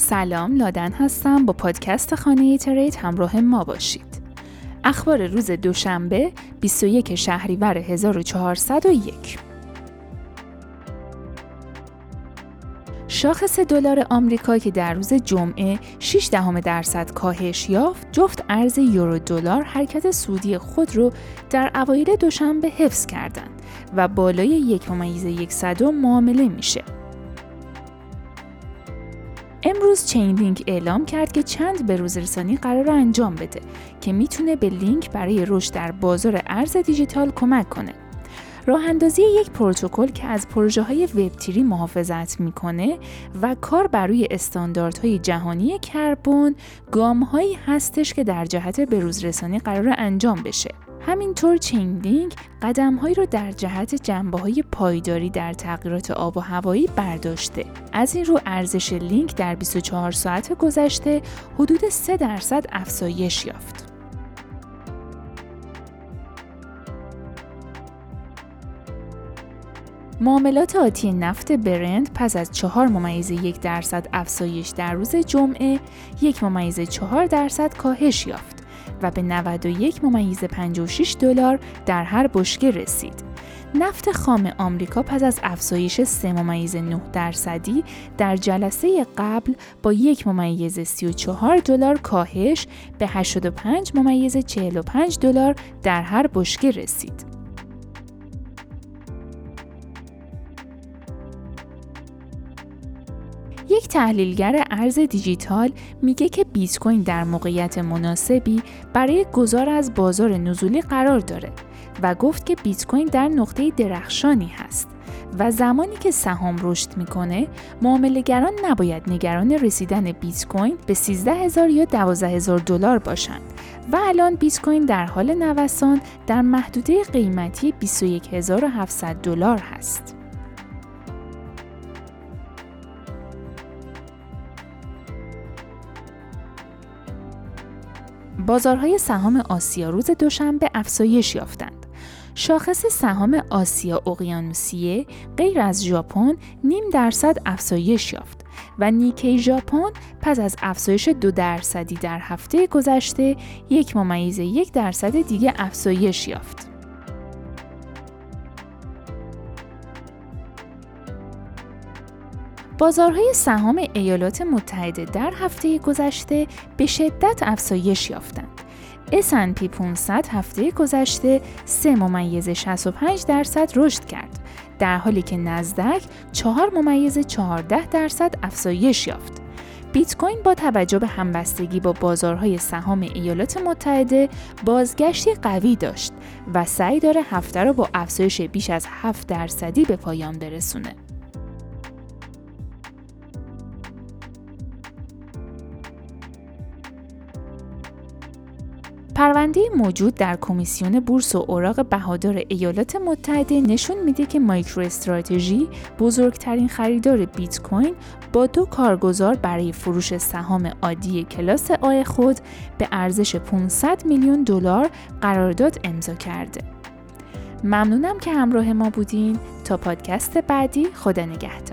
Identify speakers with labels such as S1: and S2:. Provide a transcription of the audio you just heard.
S1: سلام لادن هستم با پادکست خانه ترید همراه ما باشید. اخبار روز دوشنبه 21 شهریور 1401 شاخص دلار آمریکا که در روز جمعه 6 دهم درصد کاهش یافت، جفت ارز یورو دلار حرکت سودی خود رو در اوایل دوشنبه حفظ کردند و بالای یک ممیز یک صدم معامله میشه. امروز چین لینک اعلام کرد که چند به روزرسانی قرار انجام بده که می‌تونه به لینک برای رشد در بازار ارز دیجیتال کمک کنه. راه اندازی یک پروتکل که از پروژه های وب تیری محافظت می‌کنه و کار بر روی استانداردهای جهانی کربن گام هایی هستش که در جهت بروزرسانی قرار انجام بشه. همینطور چین لینک قدمهایی رو در جهت جنبه های پایداری در تغییرات آب و هوایی برداشته. از این رو ارزش لینک در 24 ساعت گذشته حدود 3 درصد افزایش یافت. معاملات آتی نفت برند پس از چهار ممیز یک درصد افزایش در روز جمعه یک ممیز چهار درصد کاهش یافت و به 91 ممیز 56 دلار در هر بشکه رسید. نفت خام آمریکا پس از افزایش 3 ممیز 9 درصدی در جلسه قبل با یک ممیز 34 دلار کاهش به 85 ممیز 45 دلار در هر بشکه رسید. یک تحلیلگر ارز دیجیتال میگه که بیت کوین در موقعیت مناسبی برای گذار از بازار نزولی قرار داره و گفت که بیت کوین در نقطه درخشانی هست و زمانی که سهام رشد می‌کنه معاملهگران نباید نگران رسیدن بیت کوین به 13 هزار یا 12 هزار دلار باشند و الان بیت کوین در حال نوسان در محدوده قیمتی 21700 دلار هست. بازارهای سهام آسیا روز دوشنبه افزایش یافتند. شاخص سهام آسیا اقیانوسیه غیر از ژاپن نیم درصد افزایش یافت و نیکی ژاپن پس از افزایش دو درصدی در هفته گذشته یک ممیز یک درصد دیگه افزایش یافت. بازارهای سهام ایالات متحده در هفته گذشته به شدت افزایش یافتند. S&P 500 هفته گذشته 3 ممیز 65 درصد رشد کرد در حالی که نزدک 4 ممیز 14 درصد افزایش یافت. بیت کوین با توجه به همبستگی با بازارهای سهام ایالات متحده بازگشتی قوی داشت و سعی داره هفته را با افزایش بیش از 7 درصدی به پایان برسونه. پرونده موجود در کمیسیون بورس و اوراق بهادار ایالات متحده نشون میده که مایکرو استراتژی بزرگترین خریدار بیت کوین با دو کارگزار برای فروش سهام عادی کلاس آی خود به ارزش 500 میلیون دلار قرارداد امضا کرده. ممنونم که همراه ما بودین تا پادکست بعدی خدا نگهدار